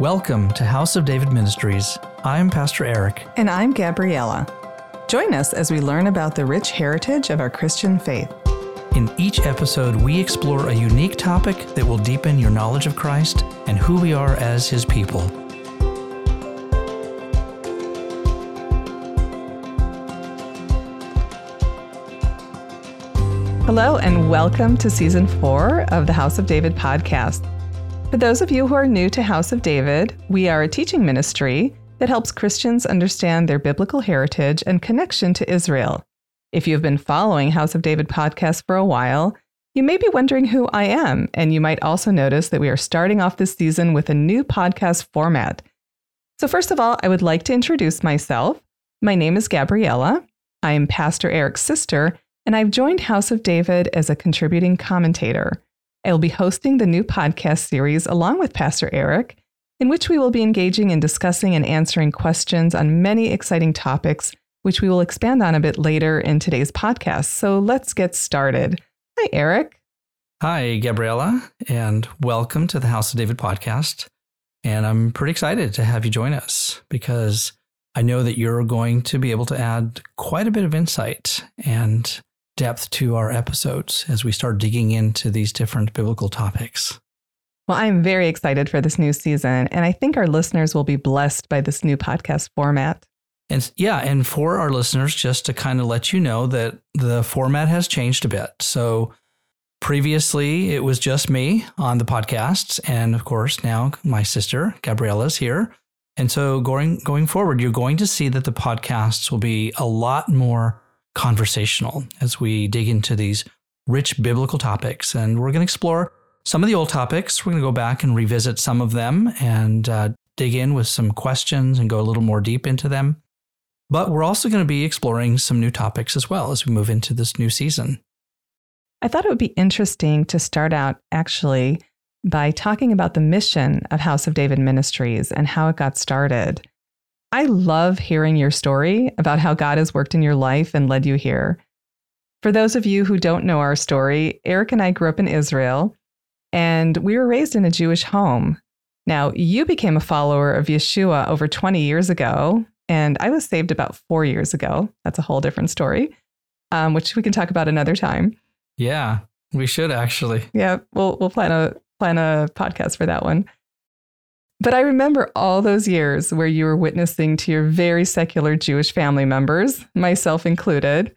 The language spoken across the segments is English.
Welcome to House of David Ministries. I'm Pastor Eric. And I'm Gabriella. Join us as we learn about the rich heritage of our Christian faith. In each episode, we explore a unique topic that will deepen your knowledge of Christ and who we are as his people. Hello, and welcome to season four of the House of David podcast. For those of you who are new to House of David, we are a teaching ministry that helps Christians understand their biblical heritage and connection to Israel. If you have been following House of David podcast for a while, you may be wondering who I am, and you might also notice that we are starting off this season with a new podcast format. So, first of all, I would like to introduce myself. My name is Gabriella. I am Pastor Eric's sister, and I've joined House of David as a contributing commentator. I will be hosting the new podcast series along with Pastor Eric, in which we will be engaging in discussing and answering questions on many exciting topics, which we will expand on a bit later in today's podcast. So let's get started. Hi, Eric. Hi, Gabriella, and welcome to the House of David podcast. And I'm pretty excited to have you join us because I know that you're going to be able to add quite a bit of insight and depth to our episodes as we start digging into these different biblical topics. Well, I'm very excited for this new season, and I think our listeners will be blessed by this new podcast format. And yeah, and for our listeners, just to kind of let you know that the format has changed a bit. So previously, it was just me on the podcasts, and of course, now my sister Gabriella is here. And so going going forward, you're going to see that the podcasts will be a lot more conversational as we dig into these rich biblical topics. And we're going to explore some of the old topics. We're going to go back and revisit some of them and uh, dig in with some questions and go a little more deep into them. But we're also going to be exploring some new topics as well as we move into this new season. I thought it would be interesting to start out actually by talking about the mission of House of David Ministries and how it got started. I love hearing your story about how God has worked in your life and led you here. For those of you who don't know our story, Eric and I grew up in Israel and we were raised in a Jewish home. Now, you became a follower of Yeshua over 20 years ago, and I was saved about four years ago. That's a whole different story, um, which we can talk about another time. Yeah, we should actually. Yeah, we'll we'll plan a plan a podcast for that one. But I remember all those years where you were witnessing to your very secular Jewish family members, myself included,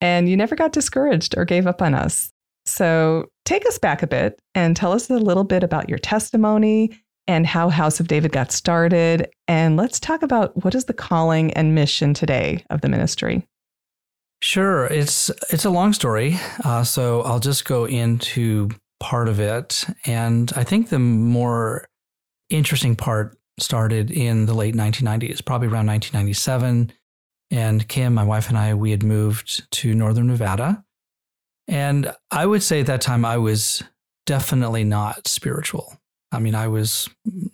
and you never got discouraged or gave up on us. So take us back a bit and tell us a little bit about your testimony and how House of David got started. And let's talk about what is the calling and mission today of the ministry. Sure, it's it's a long story, uh, so I'll just go into part of it. And I think the more interesting part started in the late 1990s, probably around 1997. And Kim, my wife, and I, we had moved to Northern Nevada. And I would say at that time, I was definitely not spiritual. I mean, I was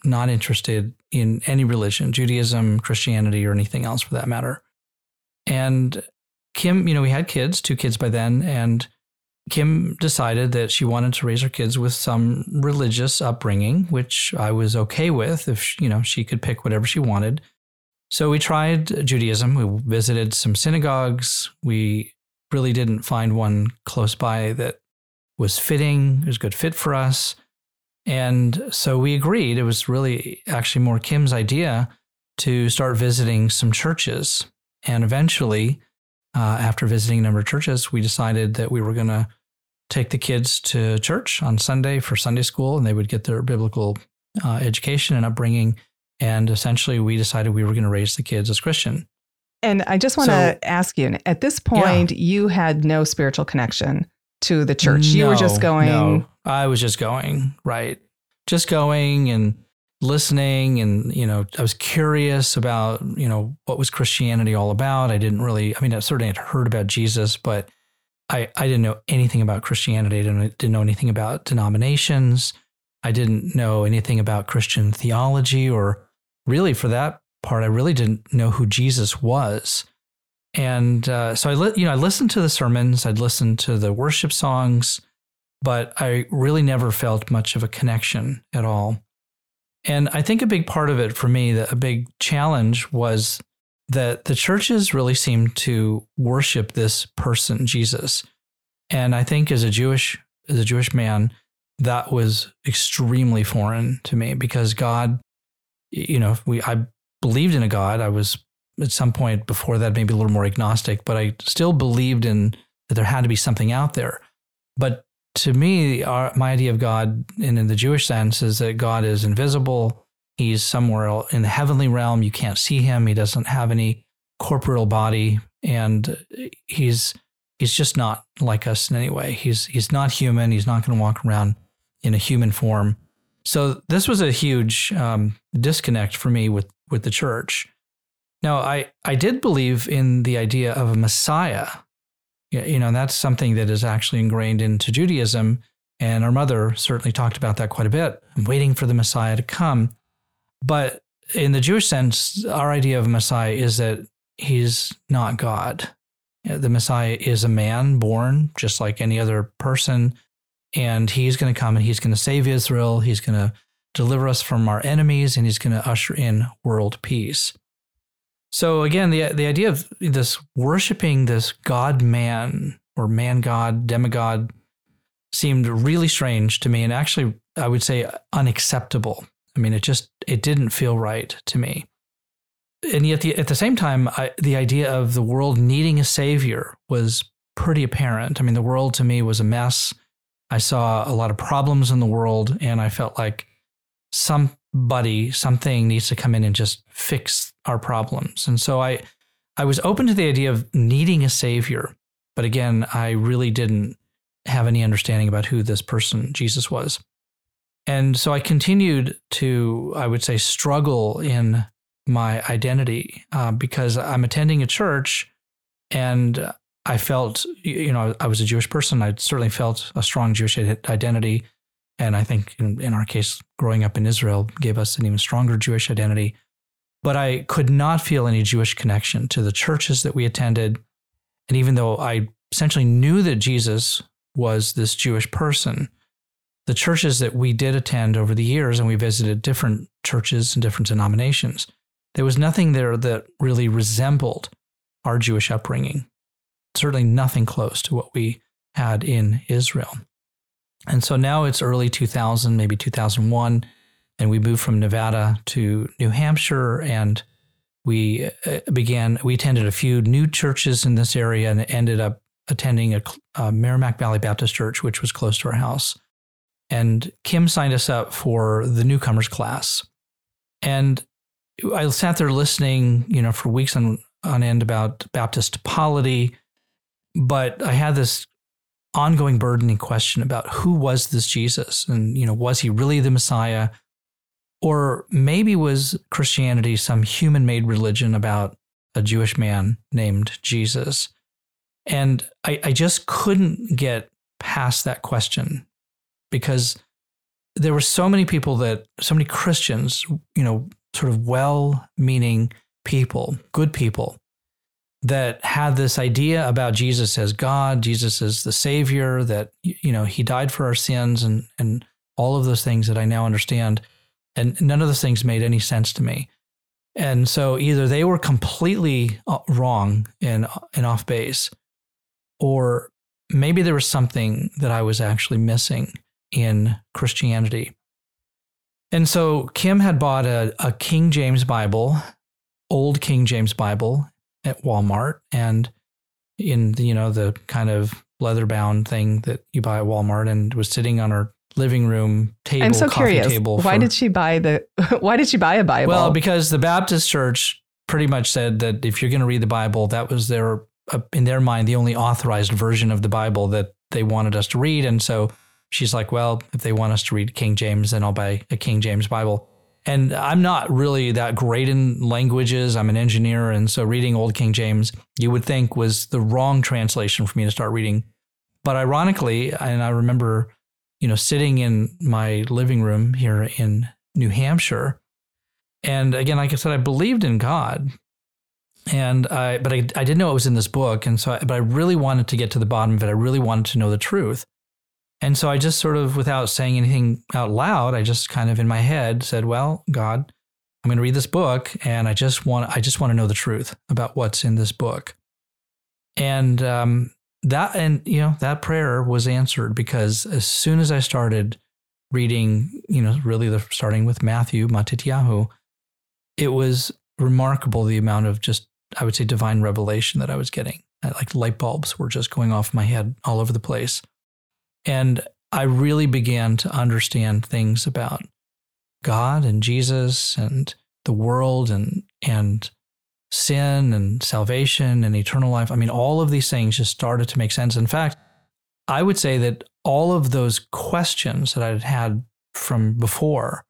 not interested in any religion, Judaism, Christianity, or anything else for that matter. And Kim, you know, we had kids, two kids by then, and Kim decided that she wanted to raise her kids with some religious upbringing, which I was okay with if you know she could pick whatever she wanted. So we tried Judaism. We visited some synagogues. We really didn't find one close by that was fitting, it was a good fit for us. And so we agreed. It was really actually more Kim's idea to start visiting some churches. And eventually, uh, after visiting a number of churches, we decided that we were going to take the kids to church on Sunday for Sunday school, and they would get their biblical uh, education and upbringing. And essentially, we decided we were going to raise the kids as Christian. And I just want to so, ask you at this point, yeah. you had no spiritual connection to the church. No, you were just going. No, I was just going, right. Just going and listening and you know i was curious about you know what was christianity all about i didn't really i mean i certainly had heard about jesus but i i didn't know anything about christianity. I didn't, didn't know anything about denominations. I didn't know anything about christian theology or really for that part i really didn't know who jesus was. And uh, so i li- you know i listened to the sermons i'd listen to the worship songs but i really never felt much of a connection at all. And I think a big part of it for me, that a big challenge was that the churches really seem to worship this person, Jesus. And I think as a Jewish as a Jewish man, that was extremely foreign to me because God, you know, we I believed in a God. I was at some point before that maybe a little more agnostic, but I still believed in that there had to be something out there. But to me, our, my idea of God, and in the Jewish sense, is that God is invisible. He's somewhere in the heavenly realm. You can't see him. He doesn't have any corporeal body, and he's he's just not like us in any way. He's he's not human. He's not going to walk around in a human form. So this was a huge um, disconnect for me with with the church. Now, I I did believe in the idea of a Messiah. You know, that's something that is actually ingrained into Judaism, and our mother certainly talked about that quite a bit. I'm waiting for the Messiah to come, but in the Jewish sense, our idea of Messiah is that he's not God. The Messiah is a man born just like any other person, and he's going to come and he's going to save Israel. He's going to deliver us from our enemies, and he's going to usher in world peace. So again, the the idea of this worshiping this God man or man god demigod seemed really strange to me, and actually, I would say unacceptable. I mean, it just it didn't feel right to me and yet the, at the same time, I, the idea of the world needing a savior was pretty apparent. I mean, the world to me was a mess. I saw a lot of problems in the world, and I felt like somebody, something needs to come in and just fix our problems. And so I, I was open to the idea of needing a savior, but again, I really didn't have any understanding about who this person Jesus was. And so I continued to, I would say, struggle in my identity uh, because I'm attending a church and I felt, you know, I was a Jewish person. I certainly felt a strong Jewish identity. And I think in, in our case, growing up in Israel gave us an even stronger Jewish identity. But I could not feel any Jewish connection to the churches that we attended. And even though I essentially knew that Jesus was this Jewish person, the churches that we did attend over the years, and we visited different churches and different denominations, there was nothing there that really resembled our Jewish upbringing. Certainly nothing close to what we had in Israel. And so now it's early 2000, maybe 2001, and we moved from Nevada to New Hampshire and we uh, began, we attended a few new churches in this area and ended up attending a, a Merrimack Valley Baptist Church, which was close to our house. And Kim signed us up for the newcomers class. And I sat there listening, you know, for weeks on, on end about Baptist polity, but I had this ongoing burdening question about who was this Jesus? And, you know, was he really the Messiah? Or maybe was Christianity some human made religion about a Jewish man named Jesus? And I, I just couldn't get past that question because there were so many people that, so many Christians, you know, sort of well meaning people, good people, that had this idea about Jesus as God, Jesus as the Savior, that, you know, He died for our sins and, and all of those things that I now understand. And none of those things made any sense to me. And so either they were completely uh, wrong and, and off base, or maybe there was something that I was actually missing in Christianity. And so Kim had bought a, a King James Bible, old King James Bible at Walmart, and in the, you know the kind of leather bound thing that you buy at Walmart, and was sitting on her living room table. I'm so curious. Why for, did she buy the? Why did she buy a Bible? Well, because the Baptist Church pretty much said that if you're going to read the Bible, that was their uh, in their mind the only authorized version of the Bible that they wanted us to read, and so she's like, well, if they want us to read King James, then I'll buy a King James Bible. And I'm not really that great in languages. I'm an engineer. And so reading Old King James, you would think was the wrong translation for me to start reading. But ironically, and I remember, you know, sitting in my living room here in New Hampshire. And again, like I said, I believed in God. And I, but I, I didn't know it was in this book. And so, I, but I really wanted to get to the bottom of it. I really wanted to know the truth. And so I just sort of, without saying anything out loud, I just kind of in my head said, "Well, God, I'm going to read this book, and I just want, I just want to know the truth about what's in this book." And um, that, and you know, that prayer was answered because as soon as I started reading, you know, really the, starting with Matthew, Matityahu, it was remarkable the amount of just, I would say, divine revelation that I was getting. Like light bulbs were just going off my head all over the place. And I really began to understand things about God and Jesus and the world and and sin and salvation and eternal life. I mean, all of these things just started to make sense. In fact, I would say that all of those questions that I had had from before,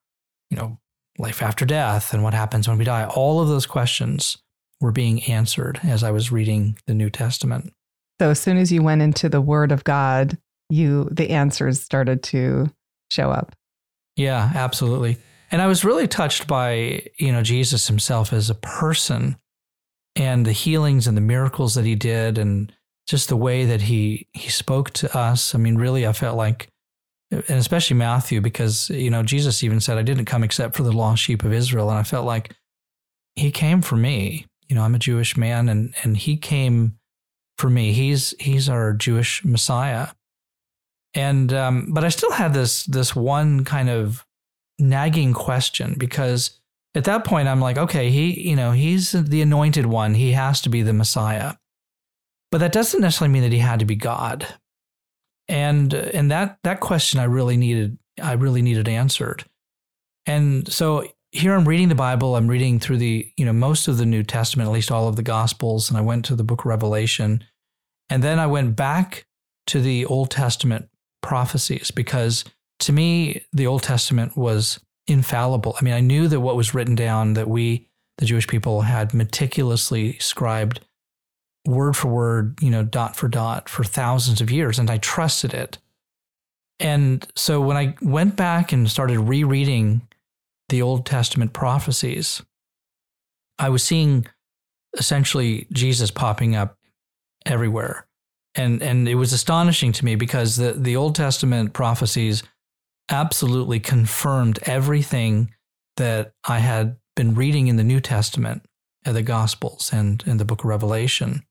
you know, life after death and what happens when we die, all of those questions were being answered as I was reading the New Testament. So as soon as you went into the Word of God, you the answers started to show up. Yeah, absolutely. And I was really touched by, you know, Jesus himself as a person and the healings and the miracles that he did and just the way that he he spoke to us. I mean, really I felt like and especially Matthew because, you know, Jesus even said I didn't come except for the lost sheep of Israel and I felt like he came for me. You know, I'm a Jewish man and and he came for me. He's he's our Jewish Messiah and um, but I still had this this one kind of nagging question because at that point I'm like, okay, he you know he's the anointed one. He has to be the Messiah, but that doesn't necessarily mean that he had to be God. And and that that question I really needed I really needed answered. And so here I'm reading the Bible. I'm reading through the you know most of the New Testament, at least all of the Gospels, and I went to the Book of Revelation, and then I went back to the Old Testament prophecies because to me, the Old Testament was infallible. I mean, I knew that what was written down that we, the Jewish people, had meticulously scribed word for word, you know, dot for dot for thousands of years, and I trusted it. And so when I went back and started rereading the Old Testament prophecies, I was seeing essentially Jesus popping up everywhere and and it was astonishing to me because the the Old Testament prophecies absolutely confirmed everything that I had been reading in the New Testament, uh, the Gospels, and in the Book of Revelation.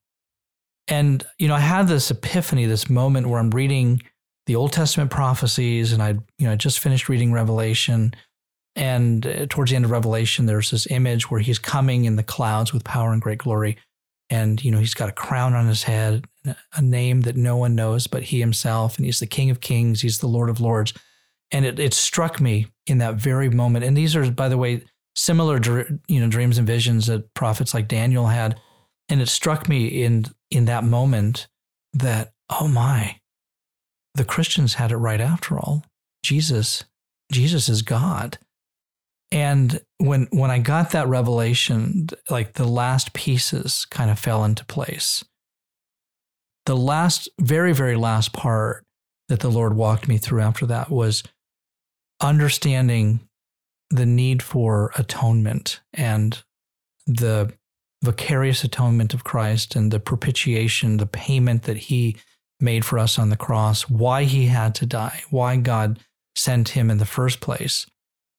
And you know, I had this epiphany, this moment where I'm reading the Old Testament prophecies, and I you know I just finished reading Revelation. And uh, towards the end of Revelation, there's this image where he's coming in the clouds with power and great glory and you know he's got a crown on his head a name that no one knows but he himself. And he's the king of kings. He's the lord of lords. And it, it struck me in that very moment. And these are by the way similar you know dreams and visions that prophets like daniel had. And it struck me in in that moment that oh my the christians had it right after all. Jesus jesus is god and when when I got that revelation, like the last pieces kind of fell into place. The last, very, very last part that the Lord walked me through after that was understanding the need for atonement and the vicarious atonement of Christ and the propitiation, the payment that he made for us on the cross, why he had to die, why God sent him in the first place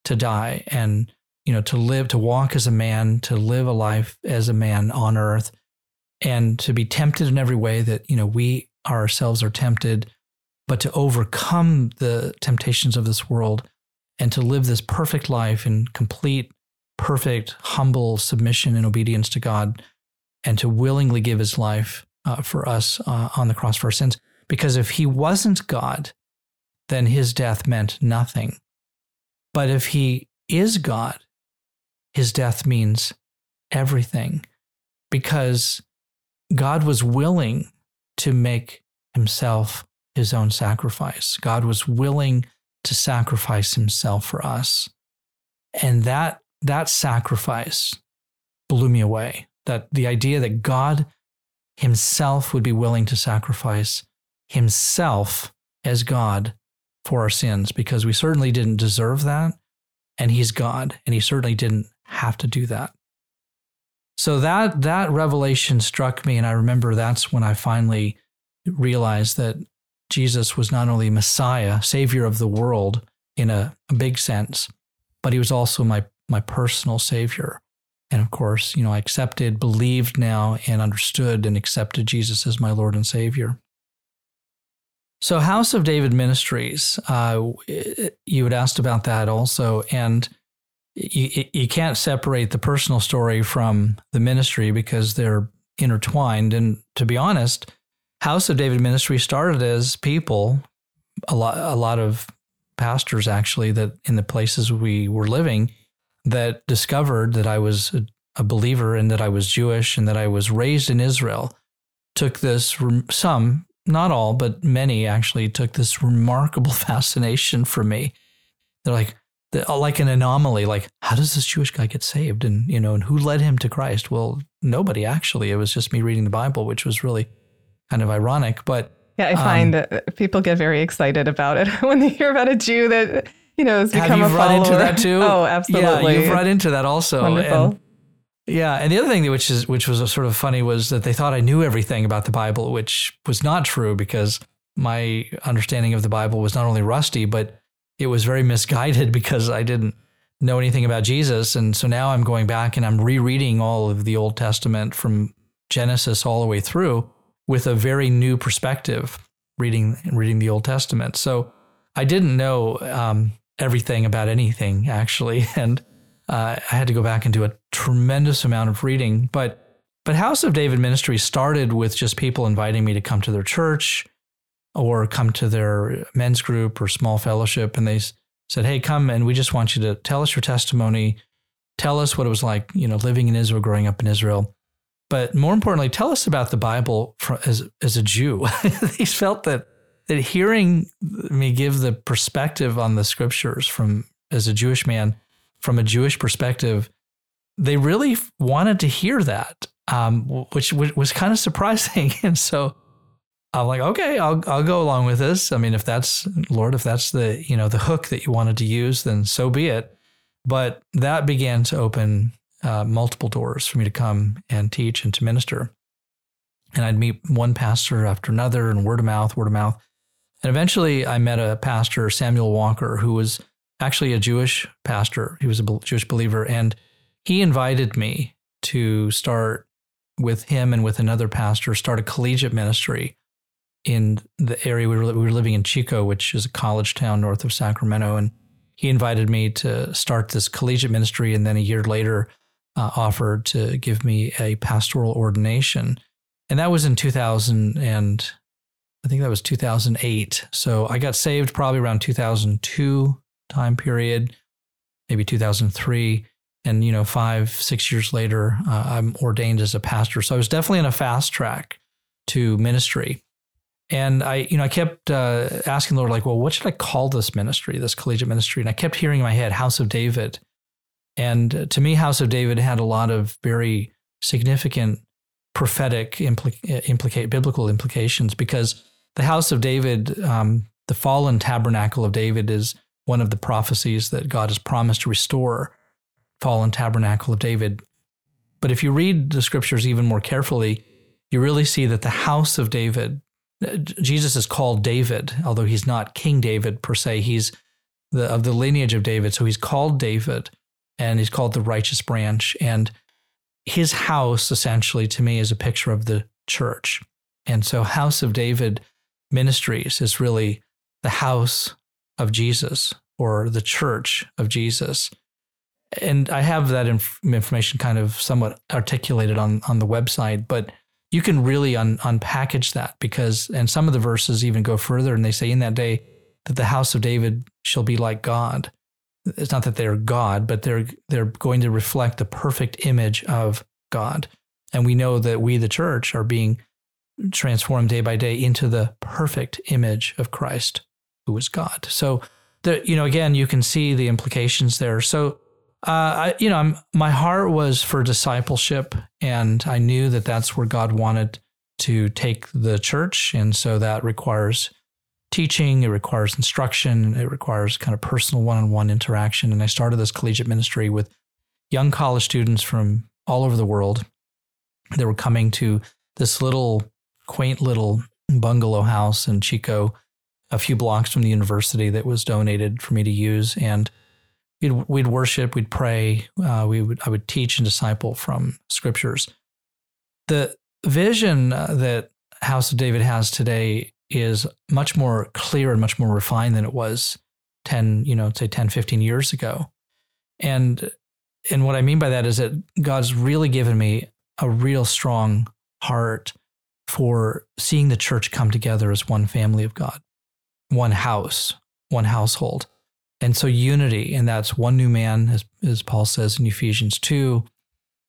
to die and you know to live to walk as a man to live a life as a man on earth and to be tempted in every way that you know we ourselves are tempted but to overcome the temptations of this world and to live this perfect life in complete perfect humble submission and obedience to God and to willingly give his life uh, for us uh, on the cross for our sins. Because if he wasn't God then his death meant nothing but if he is God, his death means everything because God was willing to make himself his own sacrifice. God was willing to sacrifice himself for us. And that that sacrifice blew me away. That the idea that God himself would be willing to sacrifice himself as God for our sins because we certainly didn't deserve that. And he's God, and he certainly didn't have to do that. So that that revelation struck me, and I remember that's when I finally realized that Jesus was not only Messiah, Savior of the world in a, a big sense, but he was also my my personal Savior. And of course, you know, I accepted, believed now, and understood and accepted Jesus as my Lord and Savior. So, House of David Ministries, uh, you had asked about that also. And you, you can't separate the personal story from the ministry because they're intertwined. And to be honest, House of David Ministry started as people, a lot, a lot of pastors actually, that in the places we were living, that discovered that I was a, believer and that I was Jewish and that I was raised in Israel, took this, some, not all, but many actually took this remarkable fascination for me. They're like, uh, like an anomaly like how does this jewish guy get saved and you know and who led him to christ well nobody actually it was just me reading the bible which was really kind of ironic but yeah i find um, that people get very excited about it when they hear about a jew that you know has become have you a run follower. into that too oh absolutely yeah you've run into that also Wonderful. And, yeah, and the other thing which is which was sort of funny was that they thought I knew everything about the Bible, which was not true because my understanding of the Bible was not only rusty, but it was very misguided because I didn't know anything about Jesus. And so now I'm going back and I'm rereading all of the Old Testament from Genesis all the way through with a very new perspective, reading reading the Old Testament. So I didn't know um, everything about anything actually, and uh, I had to go back and do a tremendous amount of reading. But but House of David Ministry started with just people inviting me to come to their church or come to their men's group or small fellowship and they said, Hey, come and we just want you to tell us your testimony. Tell us what it was like, you know, living in Israel, growing up in Israel. But more importantly, tell us about the Bible as, as a Jew. they felt that, that hearing me give the perspective on the scriptures from as a Jewish man, from a Jewish perspective, they really wanted to hear that, um, which, which was kind of surprising. And so I'm like, okay, I'll I'll go along with this. I mean, if that's Lord, if that's the you know the hook that you wanted to use, then so be it. But that began to open uh, multiple doors for me to come and teach and to minister. And I'd meet one pastor after another, and word of mouth, word of mouth. And eventually, I met a pastor, Samuel Walker, who was actually a Jewish pastor. He was a Jewish believer, and he invited me to start with him and with another pastor, start a collegiate ministry in the area we were, we were living in Chico, which is a college town north of Sacramento, and he invited me to start this collegiate ministry, and then a year later uh, offered to give me a pastoral ordination, and that was in 2000 and I think that was 2008. So I got saved probably around 2002 time period, maybe 2003. And, you know, five, six years later, uh, I'm ordained as a pastor. So I was definitely on a fast track to ministry. And I, you know, I kept uh, asking the Lord, like, well, what should I call this ministry, this collegiate ministry? And I kept hearing in my head, House of David. And uh, to me, House of David had a lot of very significant prophetic implica- implicate biblical implications because the House of David, um, the fallen tabernacle of David, is one of the prophecies that God has promised to restore. Fallen tabernacle of David. But if you read the scriptures even more carefully, you really see that the house of David Jesus is called David, although he's not King David per se. He's the, of the lineage of David. So he's called David and he's called the righteous branch. And his house, essentially, to me, is a picture of the church. And so, House of David Ministries is really the house of Jesus or the church of Jesus. And I have that inf- information kind of somewhat articulated on, on the website, but you can really un- unpackage that because, and some of the verses even go further and they say, in that day, that the house of David shall be like God. It's not that they're God, but they're they're going to reflect the perfect image of God. And we know that we, the church, are being transformed day by day into the perfect image of Christ, who is God. So, the, you know, again, you can see the implications there. So, uh, I, you know, I'm, my heart was for discipleship, and I knew that that's where God wanted to take the church, and so that requires teaching, it requires instruction, it requires kind of personal one-on-one interaction. And I started this collegiate ministry with young college students from all over the world. They were coming to this little quaint little bungalow house in Chico, a few blocks from the university that was donated for me to use. And we'd, we'd worship, we'd pray, uh, we would, I would teach and disciple from scriptures. The vision uh, that House of David has today is much more clear and much more refined than it was 10, you know, say 10, 15 years ago. And and what I mean by that is that God's really given me a real strong heart for seeing the church come together as one family of God, one house, one household. And so unity, and that's one new man, as, as Paul says in Ephesians 2,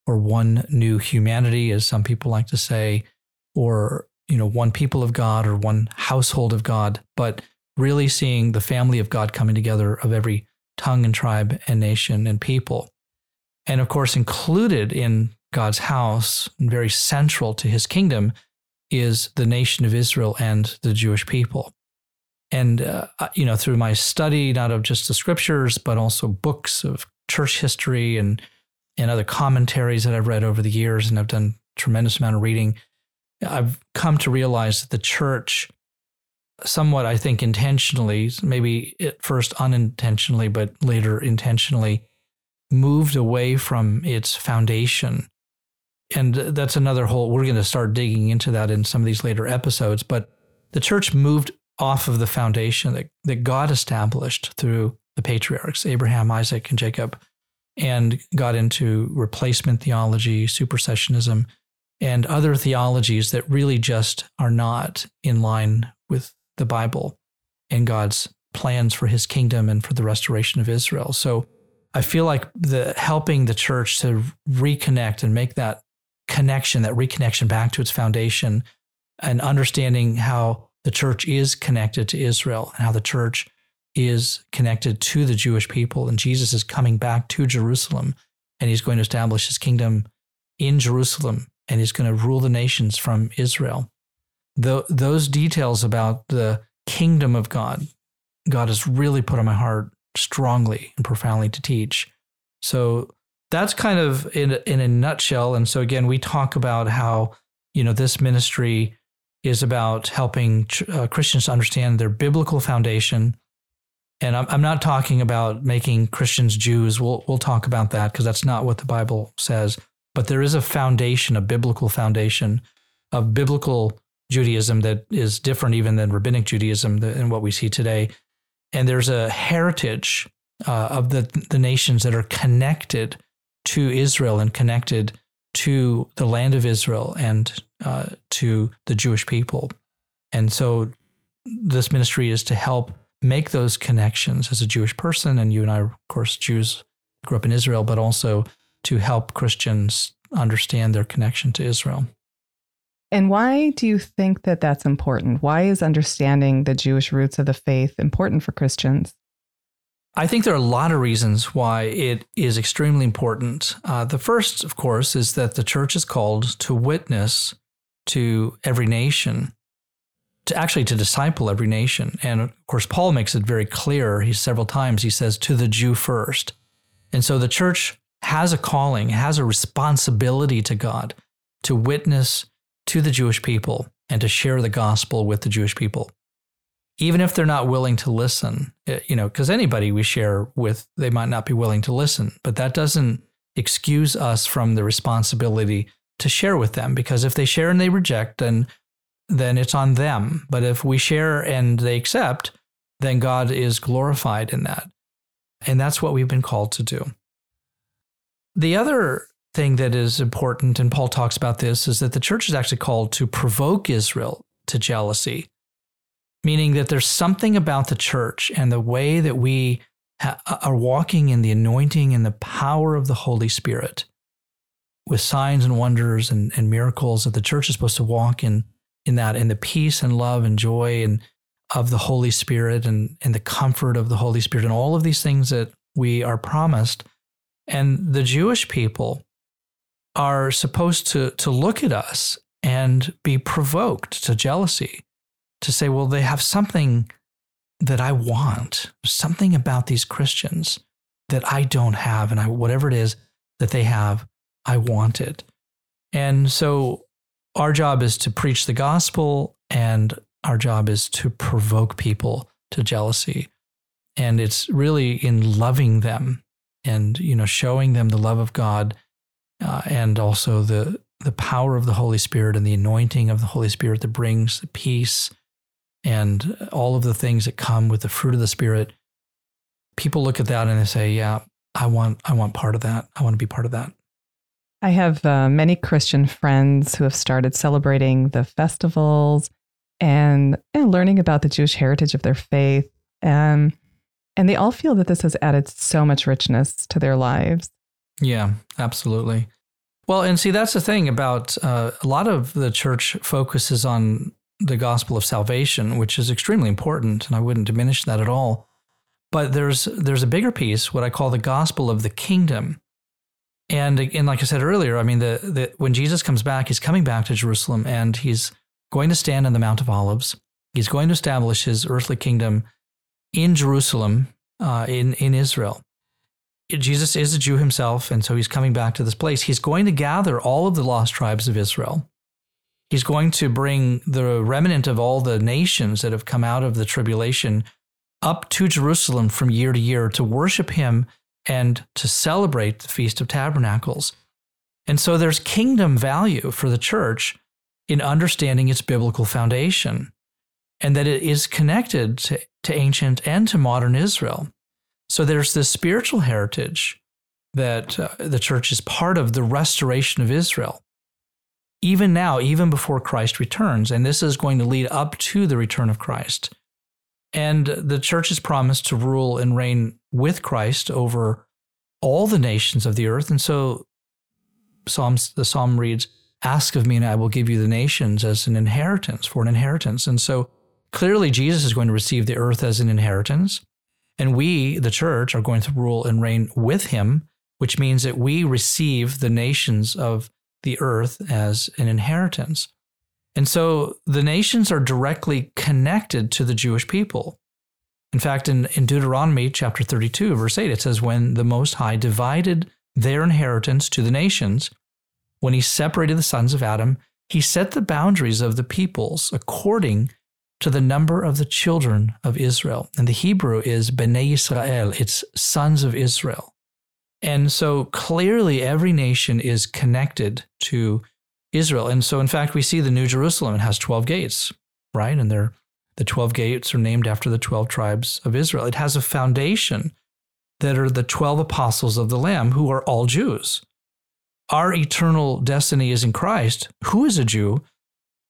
or one new humanity, as some people like to say, or you know, one people of God or one household of God, but really seeing the family of God coming together of every tongue and tribe and nation and people. And of course, included in God's house and very central to his kingdom is the nation of Israel and the Jewish people. And, uh, you know, through my study, not of just the scriptures, but also books of church history and, and other commentaries that I've read over the years, and I've done tremendous amount of reading, I've come to realize that the church, somewhat, I think, intentionally, maybe at first unintentionally, but later intentionally, moved away from its foundation. And that's another whole, we're going to start digging into that in some of these later episodes. But the church moved off of the foundation that, that God established through the patriarchs, Abraham, Isaac, and Jacob, and got into replacement theology, supersessionism, and other theologies that really just are not in line with the Bible and God's plans for his kingdom and for the restoration of Israel. So I feel like the helping the church to reconnect and make that connection, that reconnection back to its foundation and understanding how the church is connected to Israel and how the church is connected to the Jewish people and Jesus is coming back to Jerusalem and he's going to establish his kingdom in Jerusalem and he's going to rule the nations from Israel. The, those details about the kingdom of God, God has really put on my heart strongly and profoundly to teach. So that's kind of in, in a nutshell. And so again, we talk about how, you know, this ministry is about helping uh, Christians understand their biblical foundation. And I'm, I'm not talking about making Christians Jews. We'll, we'll talk about that because that's not what the Bible says but there is a foundation, a biblical foundation of biblical Judaism that is different even than rabbinic Judaism and what we see today. And there's a heritage uh, of the, the nations that are connected to Israel and connected to the land of Israel and uh, to the Jewish people. And so this ministry is to help make those connections as a Jewish person. And you and I, of course, Jews grew up in Israel, but also to help Christians understand their connection to Israel. And why do you think that that's important? Why is understanding the Jewish roots of the faith important for Christians? I think there are a lot of reasons why it is extremely important. Uh, the first, of course, is that the church is called to witness to every nation, to actually to disciple every nation. And of course, Paul makes it very clear. He several times he says to the Jew first. And so the church has a calling, has a responsibility to God to witness to the Jewish people and to share the gospel with the Jewish people. Even if they're not willing to listen, eh, you know, because anybody we share with, they might not be willing to listen, but that doesn't excuse us from the responsibility to share with them because if they share and they reject, then then it's on them. But if we share and they accept, then God is glorified in that. And that's what we've been called to do. The other thing that is important, and Paul talks about this, is that the church is actually called to provoke Israel to jealousy, meaning that there's something about the church and the way that we ha- are walking in the anointing and the power of the Holy Spirit with signs and wonders and, and miracles that the church is supposed to walk in in that in the peace and love and joy and of the Holy Spirit and, and the comfort of the Holy Spirit and all of these things that we are promised and the Jewish people are supposed to, to look at us and be provoked to jealousy, to say, well, they have something that I want, something about these Christians that I don't have. And I, whatever it is that they have, I want it. And so our job is to preach the gospel and our job is to provoke people to jealousy. And it's really in loving them and you know showing them the love of God uh, and also the the power of the Holy Spirit and the anointing of the Holy Spirit that brings peace and all of the things that come with the fruit of the Spirit. People look at that and they say, "Yeah, I want I want part of that. I want to be part of that." I have uh, many Christian friends who have started celebrating the festivals and, and learning about the Jewish heritage of their faith. And, and they all feel that this has added so much richness to their lives. Yeah, absolutely. Well, and see, that's the thing about uh, a lot of the church focuses on the gospel of salvation, which is extremely important, and I wouldn't diminish that at all. But there's there's a bigger piece, what I call the gospel of the kingdom. And and like I said earlier, I mean, the, the when Jesus comes back, he's coming back to Jerusalem, and he's going to stand on the Mount of Olives. He's going to establish his earthly kingdom in Jerusalem, uh, in in Israel. Jesus is a Jew himself, and so he's coming back to this place. He's going to gather all of the lost tribes of Israel. He's going to bring the remnant of all the nations that have come out of the tribulation up to Jerusalem from year to year to worship him and to celebrate the Feast of Tabernacles. And so there's kingdom value for the church in understanding its biblical foundation and that it is connected to, to ancient and to modern Israel. So there's this spiritual heritage that uh, the church is part of the restoration of Israel. Even now, even before Christ returns, and this is going to lead up to the return of Christ. And the church is promised to rule and reign with Christ over all the nations of the earth. And so Psalms, the psalm reads, Ask of me, and I will give you the nations as an inheritance, for an inheritance. And so clearly, Jesus is going to receive the earth as an inheritance. And we, the church, are going to rule and reign with him, which means that we receive the nations of the earth as an inheritance. And so the nations are directly connected to the Jewish people. In fact, in, in Deuteronomy chapter 32, verse 8, it says, When the Most High divided their inheritance to the nations, when he separated the sons of Adam, he set the boundaries of the peoples according to the number of the children of Israel. And the Hebrew is Bnei Israel, it's sons of Israel. And so clearly every nation is connected to Israel. And so, in fact, we see the New Jerusalem, it has 12 gates, right? And they're, the 12 gates are named after the 12 tribes of Israel. It has a foundation that are the 12 apostles of the Lamb, who are all Jews. Our eternal destiny is in Christ, who is a Jew,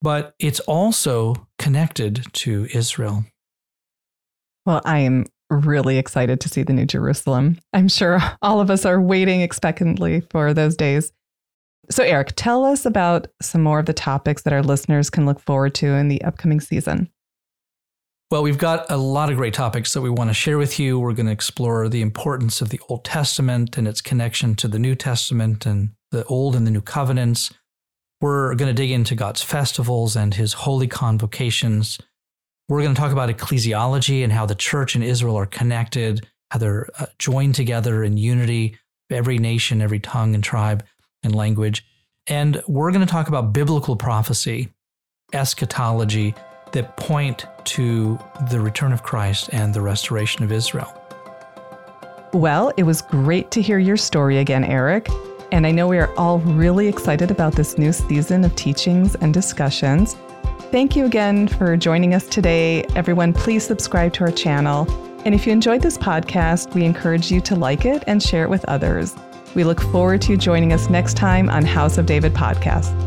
but it's also connected to Israel. Well, I am really excited to see the New Jerusalem. I'm sure all of us are waiting expectantly for those days. So, Eric, tell us about some more of the topics that our listeners can look forward to in the upcoming season. Well, we've got a lot of great topics that we want to share with you. We're going to explore the importance of the Old Testament and its connection to the New Testament and the Old and the New Covenants. We're going to dig into God's festivals and his holy convocations. We're going to talk about ecclesiology and how the church and Israel are connected, how they're uh, joined together in unity, every nation, every tongue and tribe and language. And we're going to talk about biblical prophecy, eschatology that point to the return of Christ and the restoration of Israel. Well, it was great to hear your story again, Eric. And I know we are all really excited about this new season of teachings and discussions. Thank you again for joining us today. Everyone, please subscribe to our channel. And if you enjoyed this podcast, we encourage you to like it and share it with others. We look forward to you joining us next time on House of David podcast.